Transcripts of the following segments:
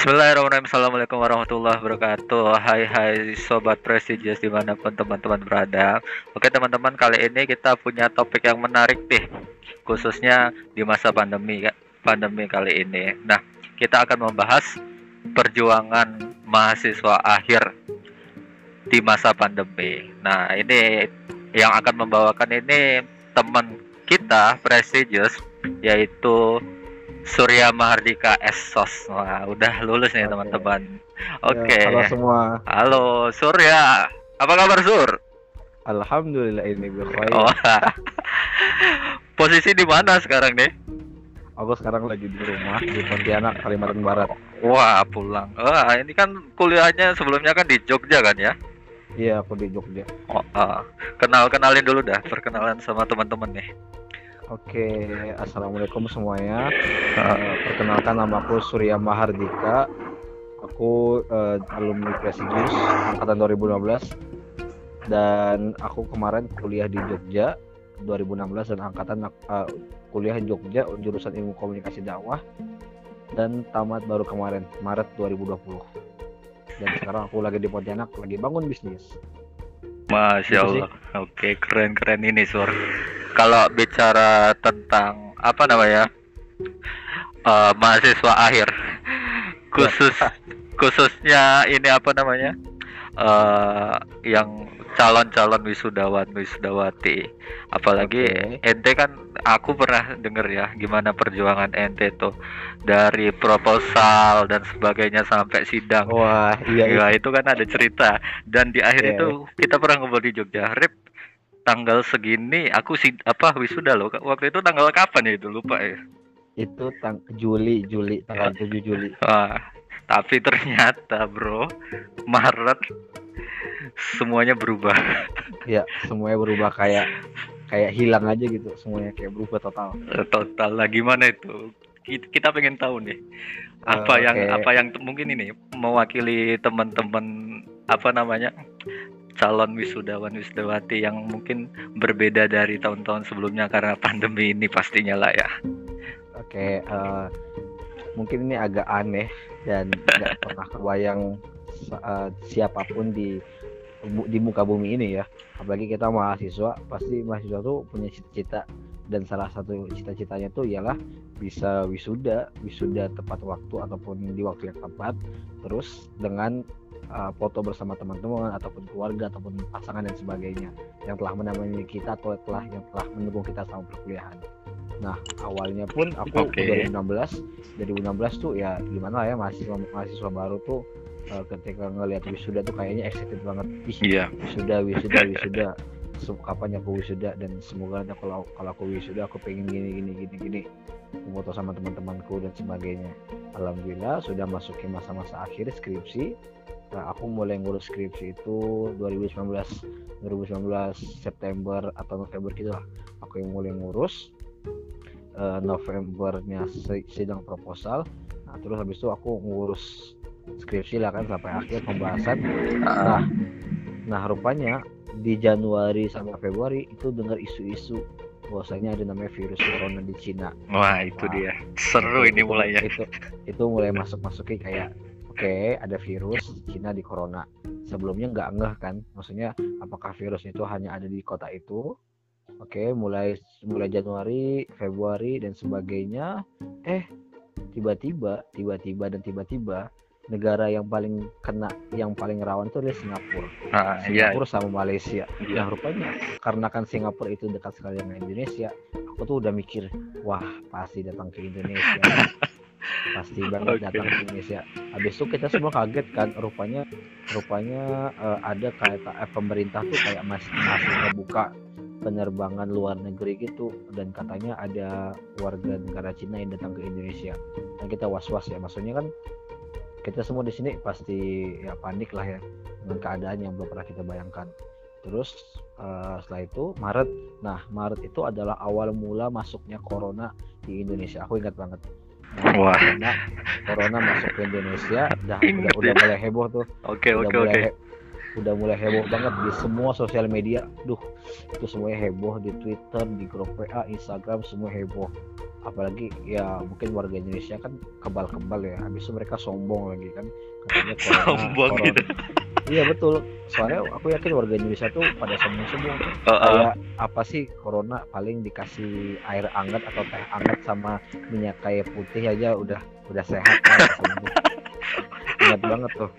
Bismillahirrahmanirrahim. Assalamualaikum warahmatullahi wabarakatuh. Hai hai sobat prestigious di mana pun teman-teman berada. Oke teman-teman kali ini kita punya topik yang menarik nih Khususnya di masa pandemi pandemi kali ini. Nah kita akan membahas perjuangan mahasiswa akhir di masa pandemi. Nah ini yang akan membawakan ini teman kita prestigious yaitu Surya Mahardika Esos. Wah, udah lulus nih teman-teman. Oke. Okay. Ya, halo semua. Halo Surya. Apa kabar Sur? Alhamdulillah ini berkhair. Oh. Posisi di mana sekarang nih? Aku sekarang lagi di rumah di Pontianak, Kalimantan Barat. Wah, pulang. Wah, ini kan kuliahnya sebelumnya kan di Jogja kan ya? Iya, aku di Jogja. Oh, uh. kenal kenalin dulu dah, perkenalan sama teman-teman nih. Oke, assalamualaikum semuanya. Uh, perkenalkan nama aku Surya Mahardika. Aku uh, alumni Presidius angkatan 2015 dan aku kemarin kuliah di Jogja 2016 dan angkatan uh, kuliah di Jogja jurusan Ilmu Komunikasi Dakwah dan tamat baru kemarin Maret 2020. Dan sekarang aku lagi di Pontianak lagi bangun bisnis. Masya Allah. Oke, keren-keren ini Sur. Kalau bicara tentang apa namanya uh, mahasiswa akhir, khusus khususnya ini apa namanya uh, yang calon-calon wisudawan wisudawati apalagi okay. ente kan aku pernah denger ya gimana perjuangan ente tuh. Dari proposal dan sebagainya sampai sidang. Wah iya, ya, itu kan ada cerita. Dan di akhir yeah. itu kita pernah ngobrol di Jogja Rip tanggal segini aku sih apa wisuda loh. Waktu itu tanggal kapan ya itu? Lupa ya. Itu tang Juli Juli tanggal ya. 7 Juli. Wah tapi ternyata bro Maret semuanya berubah. Ya semuanya berubah. Kayak kayak hilang aja gitu. Semuanya kayak berubah total. Total lah. Gimana itu? Kita pengen tahu nih. Apa uh, yang okay. apa yang mungkin ini mewakili teman-teman apa namanya calon wisudawan wisudawati yang mungkin berbeda dari tahun-tahun sebelumnya karena pandemi ini pastinya lah ya. Oke, okay, uh, eh, mungkin ini agak aneh dan tidak pernah kebayang uh, siapa pun di di muka bumi ini ya apalagi kita mahasiswa pasti mahasiswa tuh punya cita-cita dan salah satu cita-citanya tuh ialah bisa wisuda wisuda tepat waktu ataupun di waktu yang tepat terus dengan uh, foto bersama teman-teman ataupun keluarga ataupun pasangan dan sebagainya yang telah menemani kita atau telah yang telah mendukung kita selama perkuliahan. Nah awalnya pun aku okay. 2016 2016 tuh ya gimana lah ya mahasiswa mahasiswa baru tuh uh, ketika ngelihat wisuda tuh kayaknya excited banget ih yeah. wisuda wisuda wisuda kapan aku wisuda dan semoga nanti kalau kalau aku wisuda aku pengen gini gini gini gini foto sama teman-temanku dan sebagainya alhamdulillah sudah masuk ke masa-masa akhir skripsi nah aku mulai ngurus skripsi itu 2019 2019 September atau November gitu lah aku yang mulai ngurus uh, Novembernya sidang proposal nah terus habis itu aku ngurus skripsi lah kan sampai akhir pembahasan nah nah rupanya di Januari sampai Februari itu dengar isu-isu bahwasanya ada namanya virus corona di Cina. Wah itu nah, dia seru itu, ini mulainya. Itu itu mulai masuk masukin kayak okay, ada virus Cina di corona. Sebelumnya nggak ngeh kan, maksudnya apakah virus itu hanya ada di kota itu? Oke, okay, mulai mulai Januari, Februari dan sebagainya. Eh tiba-tiba, tiba-tiba dan tiba-tiba negara yang paling kena yang paling rawan itu adalah Singapura. Ah, iya. Singapura iya. sama Malaysia. Iya. Nah rupanya karena kan Singapura itu dekat sekali dengan Indonesia, aku tuh udah mikir, wah pasti datang ke Indonesia. pasti banget okay. datang ke Indonesia. Habis itu kita semua kaget kan, rupanya rupanya uh, ada kayak uh, pemerintah tuh kayak masih masih ngebuka penerbangan luar negeri gitu dan katanya ada warga negara Cina yang datang ke Indonesia dan kita was-was ya maksudnya kan kita semua di sini pasti ya panik lah ya dengan keadaan yang belum pernah kita bayangkan. Terus uh, setelah itu Maret, nah Maret itu adalah awal mula masuknya corona di Indonesia. Aku ingat banget. Wah. Corona, corona masuk ke Indonesia, dah udah, udah mulai heboh tuh. Oke oke oke. Udah mulai heboh banget di semua sosial media. Duh, itu semuanya heboh di Twitter, di grup WA, Instagram semua heboh. Apalagi ya mungkin warga Indonesia kan kebal-kebal ya. Habis itu mereka sombong lagi kan. Katanya corona, Sombong corona. gitu. iya betul. Soalnya aku yakin warga Indonesia tuh pada sombong-sombong Oh, oh. kayak apa sih corona paling dikasih air hangat atau teh hangat sama minyak kayu putih aja udah udah sehat kan ingat banget tuh.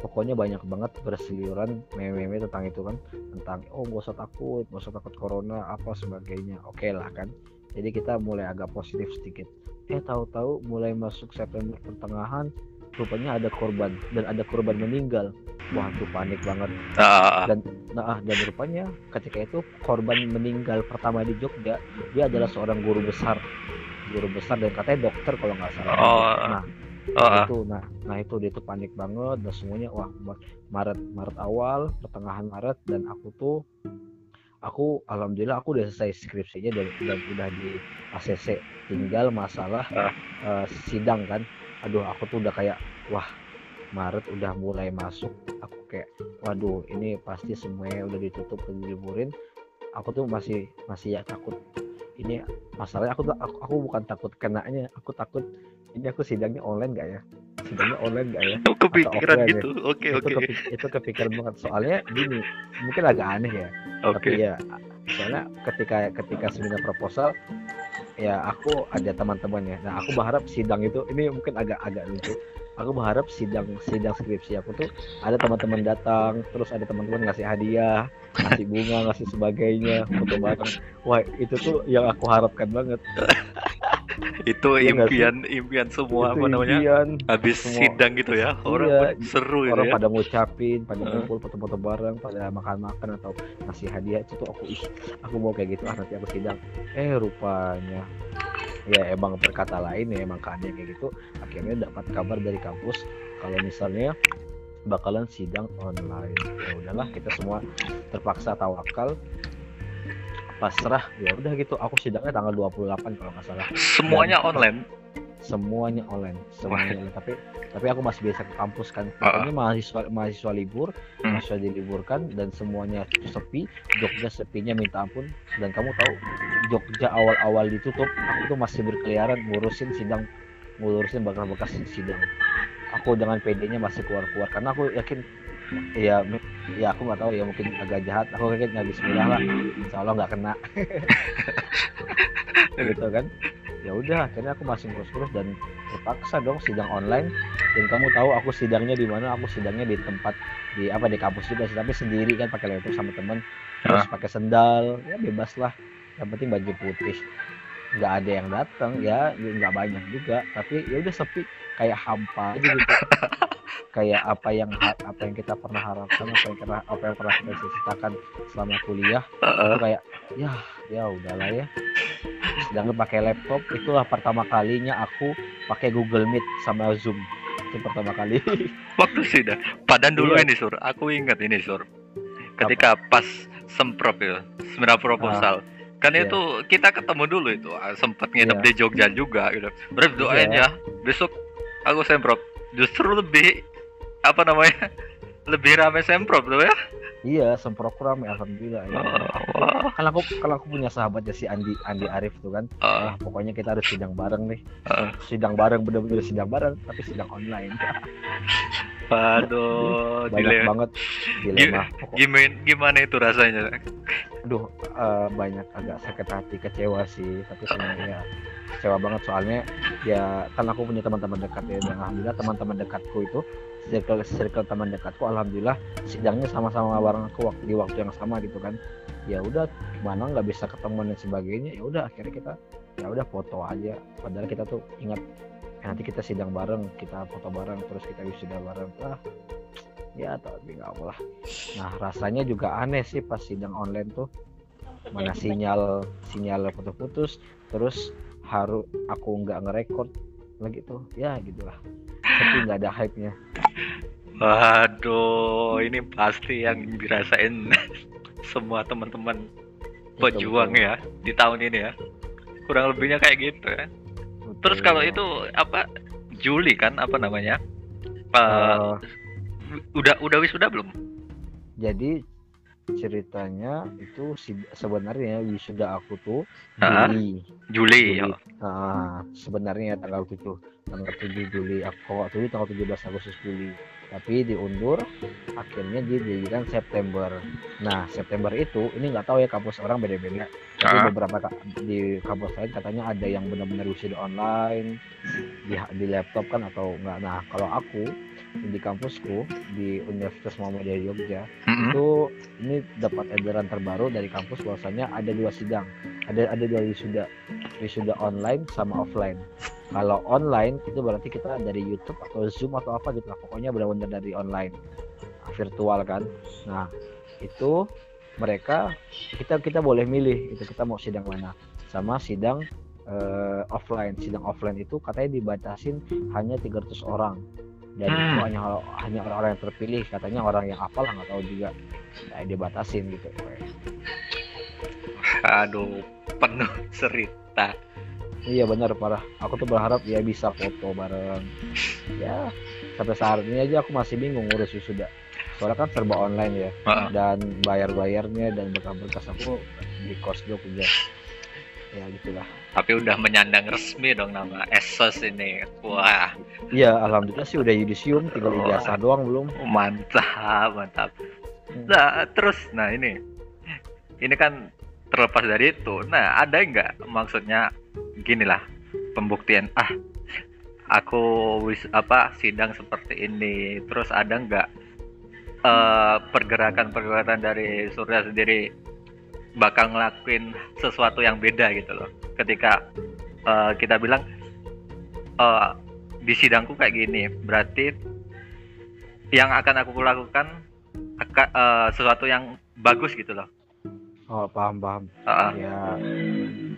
Pokoknya banyak banget berseliweran meme-meme tentang itu kan. Tentang oh gak usah takut gak usah takut corona apa sebagainya. Oke lah kan jadi kita mulai agak positif sedikit. Eh tahu-tahu mulai masuk September pertengahan rupanya ada korban dan ada korban meninggal. Wah tuh panik banget. Ah, dan nah dan rupanya ketika itu korban meninggal pertama di Jogja dia adalah seorang guru besar. Guru besar dan katanya dokter kalau nggak salah. Oh. nah ah. itu nah nah itu dia tuh panik banget dan semuanya wah Ma- Maret Maret awal pertengahan Maret dan aku tuh aku alhamdulillah aku udah selesai skripsinya dan, dan udah di ACC tinggal masalah Ah. eh, sidang kan. Aduh aku tuh udah kayak wah Maret udah mulai masuk. Aku kayak waduh ini pasti semuanya udah ditutup udah diliburin aku tuh masih masih ya takut ini masalahnya aku aku, aku bukan takut kenanya aku takut ini aku sidangnya online gak ya sidangnya online gak ya Aku kepikiran offline ya? gitu. Oke, itu, oke. kepi- itu kepikiran banget soalnya gini mungkin agak aneh ya Oke. tapi ya soalnya ketika ketika seminar proposal ya aku ada teman-temannya nah aku berharap sidang itu ini mungkin agak agak lucu aku berharap sidang sidang skripsi aku tuh ada teman-teman datang terus ada teman-teman ngasih hadiah ngasih bunga ngasih sebagainya foto bareng wah itu tuh yang aku harapkan banget Itu Iya sih? impian impian semua Itu apa namanya? impian. Habis Semua- sidang gitu ya. Orang Iya, seru itu orang ya. pada ngucapin, pada ngumpul foto-foto bareng, pada makan-makan atau ngasih hadiah itu tuh aku ih, aku mau kayak gitu ah nanti aku sidang. Eh rupanya ya emang berkata lain ya emang keadaan kayak gitu akhirnya dapat kabar dari kampus kalau misalnya bakalan sidang online ya udahlah kita semua terpaksa tawakal pasrah ya udah gitu aku sidangnya tanggal 28 kalau nggak salah Semuanya Dan- online. semuanya online semuanya online. tapi tapi aku masih biasa ke kampus kan Ah. pokoknya mahasiswa mahasiswa libur Hmm. mahasiswa diliburkan dan semuanya sepi Jogja sepinya minta ampun dan kamu tahu Jogja awal-awal ditutup aku tuh masih berkeliaran ngurusin sidang ngurusin bekas-bekas sidang. Aku dengan PD-nya masih keluar-keluar karena aku yakin ya ya aku nggak tahu ya mungkin agak jahat. Aku yakin nggak Bismillah lah Insya Allah nggak kena. Gitu kan? Ya udah akhirnya aku masih terus-terus dan terpaksa dong sidang online. Dan kamu tahu aku sidangnya di mana? Aku sidangnya di tempat di apa di kampus juga sih tapi sendiri kan pakai laptop sama temen terus pakai sendal ya bebas lah yang penting baju putih. Nggak ada yang datang ya. Nggak banyak juga. Tapi ya udah sepi. Kayak hampa aja gitu. Kayak apa yang apa yang kita pernah harapkan apa yang pernah apa yang pernah kita cita-citakan selama kuliah. Itu kayak ya ya udahlah ya. Sedangkan pakai laptop itulah pertama kalinya aku pakai Google Meet sama Zoom. Itu pertama kali. Waktu sidang. Padahal dulu Iya. ini sur. Aku ingat ini sur. Ketika pas semprot itu seminar proposal. Kan Iya. itu kita ketemu dulu itu ah, sempat nginep Iya. di Jogja juga gitu. Berarti doain Iya. ya. Besok aku semprot. Justru lebih apa namanya? Lebih rame semprot tuh ya. iya semprot rame alhamdulillah ya. Oh, wah. kan aku kalau aku punya sahabatnya si Andi Andi Arif tuh kan Ah, ah pokoknya kita harus sidang bareng nih ah. sidang bareng bener-bener sidang bareng tapi sidang online Waduh, banyak dilema. banget dilema Gimana gimana itu rasanya? Aduh eh, banyak agak sakit hati kecewa sih tapi sebenarnya kecewa banget soalnya ya kan aku punya teman-teman dekat ya dan alhamdulillah teman-teman dekatku itu circle circle teman dekatku alhamdulillah sidangnya sama-sama bareng aku waktu di waktu yang sama gitu kan. Ya udah gimana nggak bisa ketemu dan sebagainya ya udah akhirnya kita ya udah foto aja. Padahal kita tuh ingat "Eh, nanti kita sidang bareng kita foto bareng terus kita wisuda bareng. Ah ya tapi nggak apa lah. Nah rasanya juga aneh sih pas sidang online tuh. Mana sinyal sinyal putus-putus terus harus aku nggak ngerekord lagi tuh. Ya gitulah. Tapi nggak ada hype nya Waduh, ini pasti yang dirasain semua teman-teman pejuang ya di tahun ini ya. Kurang lebihnya kayak gitu ya. Terus kalau itu apa Juli kan apa namanya? Eh, udah udah wisuda belum? jadi ceritanya itu si- sebenarnya wisuda aku tuh Ah. Juli. Juli Juli. ya. Ah, sebenarnya tanggal 7 tanggal 7 Juli aku nggak salah tanggal 17 Agustus Juli tapi diundur akhirnya dia dijadikan September nah September itu ini nggak tahu ya kampus orang beda-beda tapi Ah. beberapa di kampus lain katanya ada yang benar-benar wisuda online di, di laptop kan atau enggak nah kalau aku di kampusku di Universitas Muhammadiyah Jogja Mm-mm. itu ini dapat edaran terbaru dari kampus bahwasanya ada dua sidang. Ada ada dua wisuda wisuda online sama offline. Kalau online itu berarti kita dari YouTube atau Zoom atau apa gitu lah. Pokoknya benar-benar dari online. Virtual kan? Nah itu mereka kita kita boleh milih itu kita mau sidang mana. Sama sidang eh, offline. Sidang offline itu katanya dibatasin hanya 300 orang dan itu Hmm. hanya hanya orang-orang yang terpilih katanya orang yang apal nggak tahu juga. Nah, dibatasin gitu. Aduh, penuh cerita. iya benar parah. Aku tuh berharap dia bisa foto bareng. Ya sampai saat ini aja aku masih bingung ngurus wisuda soalnya kan serba online ya. Dan bayar-bayarnya dan berkas-berkas aku di kos Jogja ya gitulah Tapi udah menyandang resmi dong nama Esos ini. Wah, iya alhamdulillah sih udah yudisium tinggal Oh. ijazah doang belum mantap, mantap. Hmm. Nah, terus, nah ini, ini kan terlepas dari itu. Nah, ada nggak maksudnya gini lah pembuktian ah aku wis apa sidang seperti ini terus ada nggak eh, pergerakan-pergerakan dari Surya sendiri bakal ngelakuin sesuatu yang beda gitu loh. Ketika eh, kita bilang eh, di sidangku kayak gini berarti yang akan aku lakukan aka- eh, sesuatu yang bagus gitu loh. Oh paham paham. Heeh, ya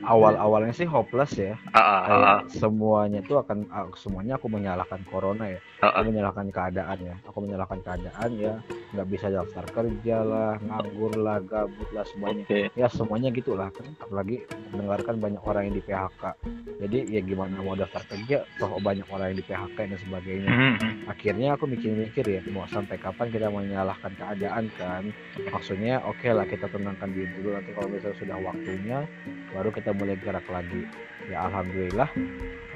awal awalnya sih hopeless ya. Heeh, heeh, kayak semuanya tuh akan ah, semuanya aku menyalahkan corona ya. Heeh. aku menyalahkan keadaan ya. Aku menyalahkan keadaan ya. Nggak bisa daftar kerja lah nganggur lah gabut lah semuanya. Oke. ya semuanya gitulah kan. Apalagi mendengarkan banyak orang yang di PHK jadi ya gimana mau daftar kerja toh banyak orang yang di PHK dan sebagainya. Mhm. akhirnya aku mikir-mikir ya mau sampai kapan kita menyalahkan keadaan kan? Maksudnya oke lah kita tenangkan diri dulu. Nanti kalau misalnya sudah waktunya baru kita mulai gerak lagi ya alhamdulillah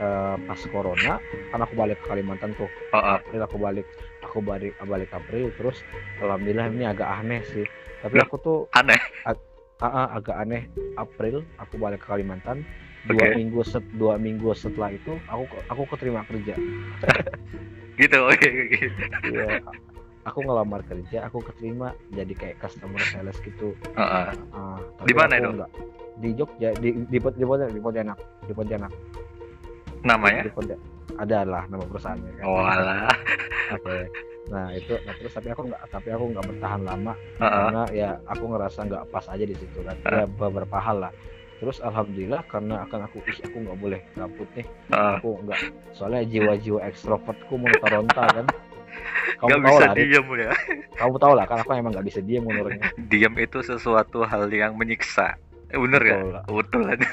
eh, pas corona kan aku balik ke Kalimantan tuh. April aku balik aku balik balik April terus alhamdulillah ini agak aneh sih tapi Loh? aku tuh aneh ah, ah, agak aneh April aku balik ke Kalimantan dua Oke. minggu set dua minggu setelah itu aku aku keterima kerja gitu oke oke. Iya, aku ngelamar kerja, aku keterima jadi kayak customer sales gitu. Heeh. Ah, Di mana itu? nggak- Di Jogja, di di di Pontianak, di Pontianak, di Pontianak. namanya Di Pontianak. Ada lah nama perusahaannya kan. oh alah Oke. Nah itu, nah terus tapi aku nggak, tapi aku nggak bertahan lama Heeh. karena ya aku ngerasa nggak pas aja di situ kan. Ya beberapa hal lah. Terus alhamdulillah karena akan aku ih aku nggak boleh gabut nih. Heeh. Aku nggak soalnya jiwa-jiwa ekstrovertku meronta-ronta kan. Kamu tahu bisa lah, diem ya. Kamu tahu lah kan aku emang nggak bisa diam menurutnya. diam itu sesuatu hal yang menyiksa. Eh, bener ya Betul lah. betul aja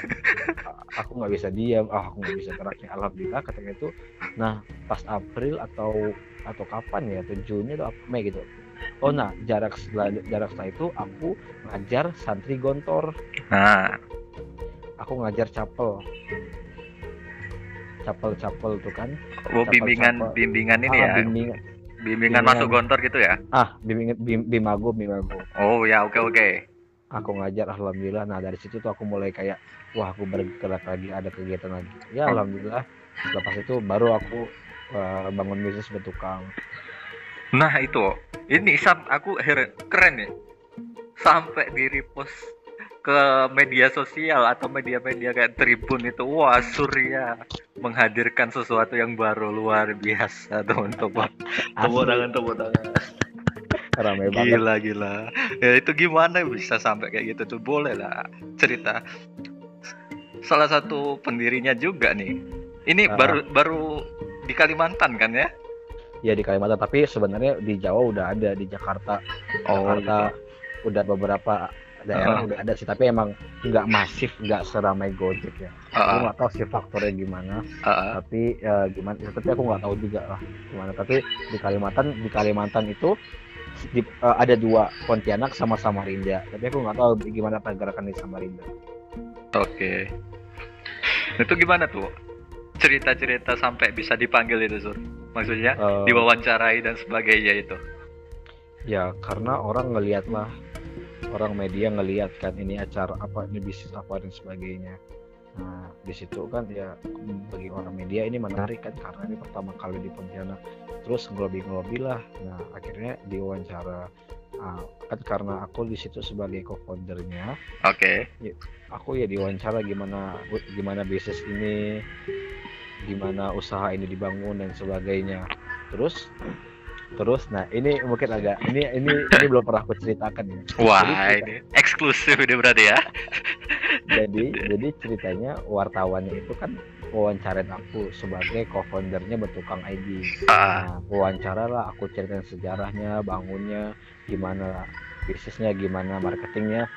aku nggak bisa diam ah aku nggak bisa geraknya. Alhamdulillah ketika itu nah pas April atau atau kapan ya atau Juni atau apa Mei gitu. Oh nah jarak setelah jarak setelah itu aku ngajar santri gontor. Nah. Aku ngajar capel capel capel tuh kan. Oh, Capel- bimbingan capel. bimbingan ini ah, ya? bimbingan bimbingan bimbingan. masuk gontor gitu ya? Ah bimbingan bim, bimago bimago. Oh ya oke oke. Aku ngajar alhamdulillah. Nah dari situ tuh aku mulai kayak wah aku bergerak lagi ada kegiatan lagi. Ya alhamdulillah. Lepas itu baru aku eh, bangun bisnis bertukang. Nah itu. Ini sam aku heran keren ya. Sampai di repost ke media sosial atau media-media kayak Tribun itu wah Surya menghadirkan sesuatu yang baru luar biasa teman-teman. Tepuk tangan tepuk tangan. Ramai banget. Gila gila. Ya itu gimana bisa sampai kayak gitu? Tuh boleh lah cerita. Salah satu pendirinya juga nih. Ini Ah. baru baru di Kalimantan kan ya? Ya di Kalimantan tapi sebenarnya di Jawa udah ada di Jakarta. Jakarta udah beberapa daerah Ah. udah ada sih tapi emang nggak masif nggak seramai Gojek ya. Aku Ah, nggak tahu sih faktornya gimana ah. tapi ya gimana ya, tapi aku nggak tahu juga lah gimana. Tapi di Kalimantan di Kalimantan itu di, uh, ada dua Pontianak sama Samarinda. Tapi aku nggak tahu gimana pergerakan di Samarinda. Oke. Itu gimana tuh? Cerita-cerita sampai bisa dipanggil itu sur? Maksudnya uh, diwawancarai dan sebagainya itu? Ya karena orang ngelihat lah orang media ngelihat kan ini acara apa ini bisnis apa dan sebagainya Nah, di situ kan ya bagi orang media ini menarik kan karena ini pertama kali di Pontianak. Terus ngelobi-ngelobi lah. Nah, akhirnya diwawancara uh, kan karena aku di situ sebagai co-foundernya. Oke. Okay. Ya, aku ya diwawancara gimana gimana bisnis ini, gimana usaha ini dibangun dan sebagainya. Terus terus nah ini mungkin agak ini ini ini belum pernah aku ceritakan ya. Wah jadi, ini eksklusif ini berarti ya. Jadi jadi ceritanya wartawannya itu kan wawancarain aku sebagai co-foundernya bertukang ID ah. nah, wawancara lah aku ceritain sejarahnya bangunnya gimana bisnisnya gimana marketingnya.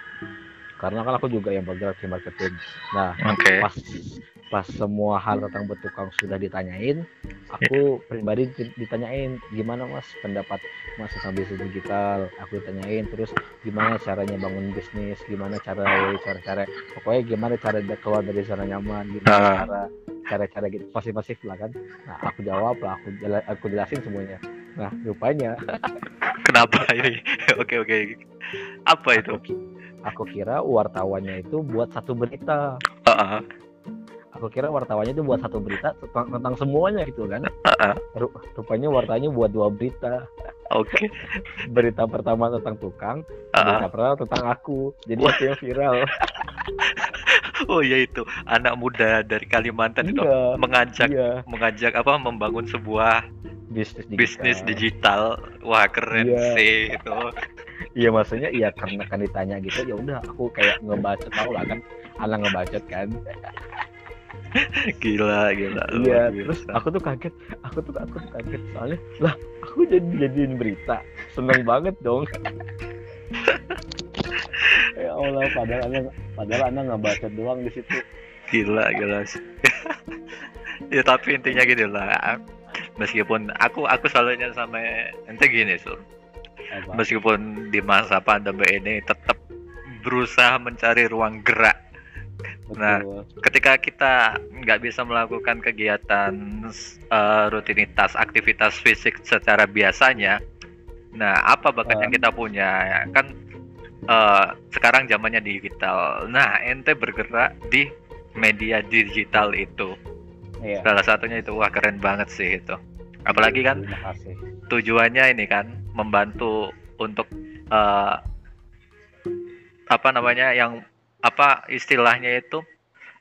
Karena kan aku juga yang bergerak di marketing. Nah okay. pas pas semua hal tentang bertukang sudah ditanyain aku pribadi ditanyain gimana mas? Pendapat mas tentang bisnis digital? Aku ditanyain terus gimana caranya bangun bisnis? Gimana cara cara cara pokoknya gimana cara keluar dari zona nyaman? Gimana uh. cara cara cara gitu pasif pasif lah kan? Nah aku jawab lah aku jela, aku jelasin semuanya. Nah rupanya kenapa? Ini oke oke. Apa itu? Aku, aku kira wartawannya itu buat satu berita. Uh -uh aku kira wartawannya itu buat satu berita tentang, tentang semuanya gitu kan. Rupanya wartanya buat dua berita. Oke. Okay. berita pertama tentang tukang berita pertama tentang aku. Jadi itu yang viral. Oh ya itu anak muda dari Kalimantan iya, itu mengajak iya. mengajak apa membangun sebuah bisnis digital. bisnis digital. Wah keren iya. sih itu. Iya maksudnya iya karena kan ditanya gitu ya udah aku kayak ngebaca tau lah kan anak ngebaca kan gila gila. Iya terus aku tuh kaget. Aku tuh aku tuh kaget. Soalnya lah aku jadi jadiin berita. Seneng banget dong. Ya Allah padahal anak padahal anak nggak baca doang di situ. Gila gila. Sih ya tapi intinya gitu lah. Meskipun aku aku selalu sama ente gini sur. Meskipun di masa pandemi ini tetap berusaha mencari ruang gerak Nah, ketika kita nggak bisa melakukan kegiatan uh, rutinitas aktivitas fisik secara biasanya, nah apa bakat uh. yang kita punya? Ya, kan uh, sekarang zamannya digital. Nah, ente bergerak di media digital itu. Iya. Salah satunya itu wah keren banget sih itu. Apalagi kan tujuannya ini kan membantu untuk uh, apa namanya yang apa istilahnya itu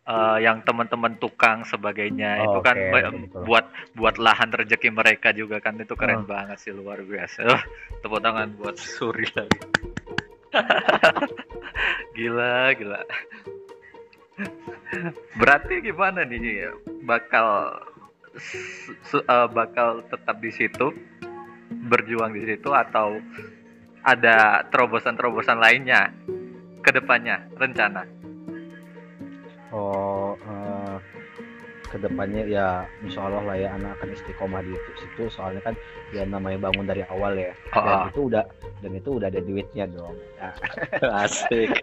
uh, yang teman-teman tukang sebagainya oh, itu kan okay, buat buat lahan rezeki mereka juga kan itu keren oh. banget sih luar biasa. Uh, tepuk tangan buat Suri lagi. gila gila. Berarti gimana nih bakal uh, bakal tetap di situ berjuang di situ atau ada terobosan-terobosan lainnya ke depannya rencana? Oh, uh, ke depannya ya insya Allah lah ya anak akan istiqomah di situ. Soalnya kan ya namanya bangun dari awal ya. Oh, dan oh. itu udah dan itu udah ada duitnya dong. Nah, asik.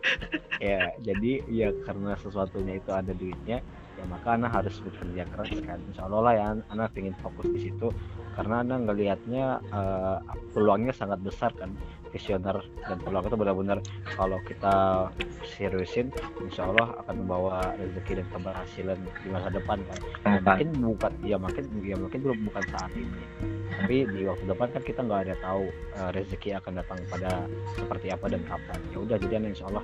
Ya jadi ya karena sesuatunya itu ada duitnya ya maka anak harus bekerja keras kan. Insya Allah lah ya anak ingin fokus di situ. Karena anak ngelihatnya uh, peluangnya sangat besar kan visioner dan peluang itu benar-benar kalau kita seriusin insya Allah akan membawa rezeki dan keberhasilan di masa depan kan. Ya, mungkin bukan ya mungkin ya mungkin belum bukan saat ini. Tapi di waktu depan kan kita nggak ada tahu uh, rezeki akan datang pada seperti apa dan kapan. Ya udah jadi insya Allah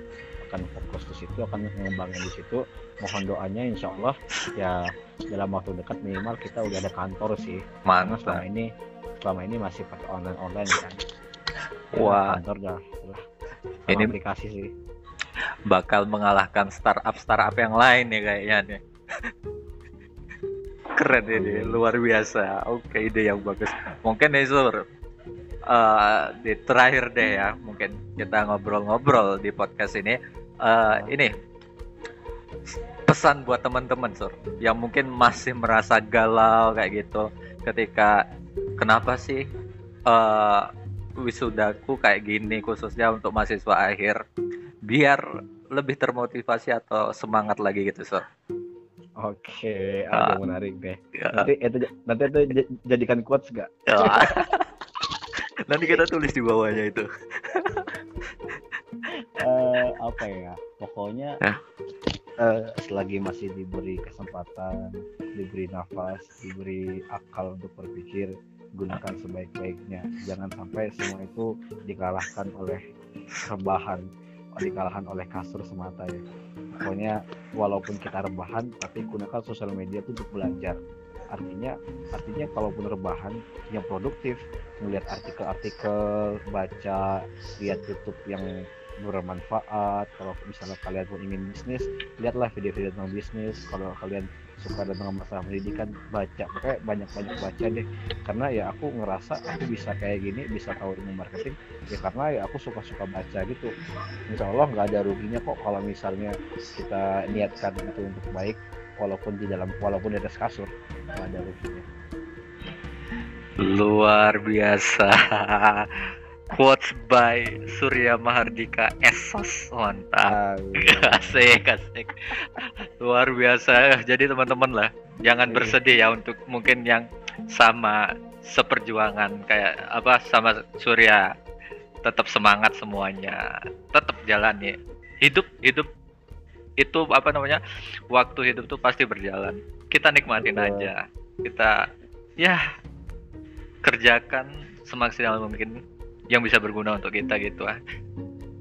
akan fokus di situ akan mengembangkan di situ. Mohon doanya insya Allah ya dalam waktu dekat minimal kita udah ada kantor sih. Mantap. selama ini selama ini masih pakai online online kan wah. kantor dah. Ini aplikasi sih. bakal mengalahkan startup startup yang lain ya kayaknya nih. Keren ini luar biasa. Oke ide yang bagus. Mungkin Nezur uh, di terakhir deh ya mungkin kita ngobrol-ngobrol di podcast ini. Uh, ini pesan buat teman-teman sur yang mungkin masih merasa galau kayak gitu ketika kenapa sih uh, wisudaku kayak gini khususnya untuk mahasiswa akhir biar lebih termotivasi atau semangat lagi gitu so Oke, Ah. ada menarik deh. ya. Nanti itu nanti itu jadikan quotes gak? Ya. nanti kita tulis di bawahnya itu Eh, apa ya? Pokoknya Hah? eh, selagi masih diberi kesempatan, diberi nafas, diberi akal untuk berpikir, gunakan sebaik-baiknya. Jangan sampai semua itu dikalahkan oleh rebahan, dikalahkan oleh kasur semata ya. Pokoknya walaupun kita rebahan, tapi gunakan sosial media itu untuk belajar. Artinya, artinya kalaupun rebahan yang produktif, melihat artikel-artikel, baca, lihat YouTube yang bermanfaat. Kalau misalnya kalian pun ingin bisnis, lihatlah video-video tentang bisnis. Kalau kalian suka tentang masalah pendidikan, baca. Pokoknya banyak-banyak baca deh. Karena ya aku ngerasa aku bisa kayak gini, bisa tahu ilmu marketing. Ya karena ya aku suka-suka baca gitu. Insya Allah nggak ada ruginya kok kalau misalnya kita niatkan itu untuk baik. Walaupun di dalam, walaupun di atas kasur, nggak ada ruginya. luar biasa quotes by Surya Mahardika Esos mantap. Asik asik. Luar biasa. Jadi teman-teman lah jangan Iya. bersedih ya untuk mungkin yang sama seperjuangan. Kayak apa sama Surya. Tetap semangat semuanya. Tetap jalani hidup hidup. Itu apa namanya waktu hidup tuh pasti berjalan. Kita nikmatin Betul. aja. Kita ya kerjakan semaksimal mungkin yang bisa berguna untuk kita gitu ah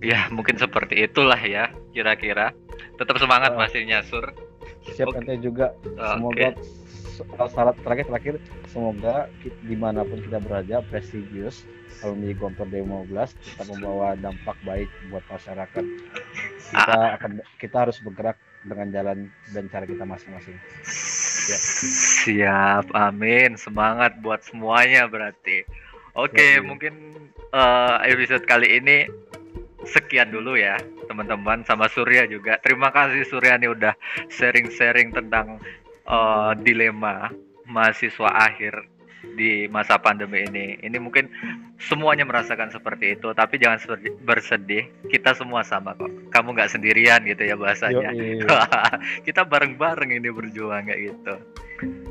ya mungkin seperti itulah ya kira-kira tetap semangat Wah. masihnya sur siap Oke. nanti juga semoga s- syarat terakhir terakhir semoga di mana pun kita berada prestigious alumni Gontor 15 kita membawa dampak baik buat masyarakat kita akan kita harus bergerak dengan jalan dan cara kita masing-masing Siap. Siap, amin. Semangat buat semuanya berarti. Oke, Yoi. mungkin eh, episode kali ini sekian dulu ya, teman-teman sama Surya juga. Terima kasih Surya nih udah sharing-sharing tentang eh, dilema mahasiswa akhir di masa pandemi ini. Ini mungkin semuanya merasakan seperti itu, tapi jangan bersedih. Kita semua sama kok. Kamu nggak sendirian gitu ya bahasanya. Yoi. kita bareng-bareng ini berjuang kayak gitu.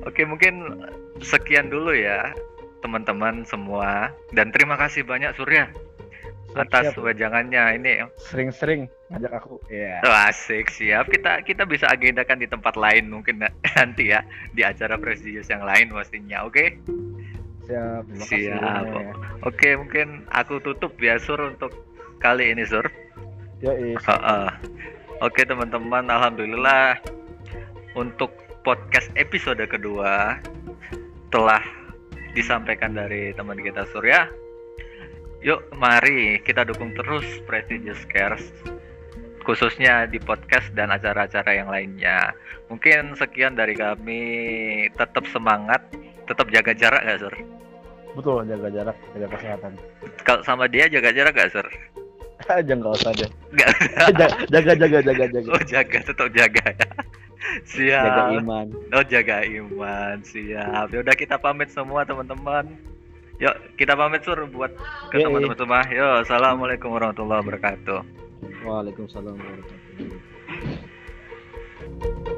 Oke, mungkin sekian dulu ya teman-teman semua dan terima kasih banyak Surya Siap, atas siap. wejangannya ini. sering-sering ngajak aku ya Oh, asik, siap. Kita kita bisa agendakan di tempat lain mungkin na- nanti ya di acara prestigious yang lain pastinya. Oke. siap kasih Siap. semuanya. Oke, mungkin aku tutup ya Sur untuk kali ini Sur. Yoi. Heeh. Oke teman-teman, alhamdulillah untuk podcast episode kedua telah disampaikan dari teman kita Surya. Yuk, mari kita dukung terus Prestigious Cares khususnya di podcast dan acara-acara yang lainnya. Mungkin sekian dari kami. Tetap semangat, tetap jaga jarak nggak, Sur? betul jaga jarak jaga kesehatan Kalau sama dia jaga jarak nggak, Sur? aja nggak usah deh Nggak. jaga jaga jaga jaga Oh, jaga, tetap jaga ya siap. Jaga iman. Oh jaga iman. Siap. Ya udah kita pamit semua teman-teman. Yuk kita pamit sur buat ke teman-teman. Semua yo assalamualaikum warahmatullahi wabarakatuh. Waalaikumsalam warahmatullahi wabarakatuh.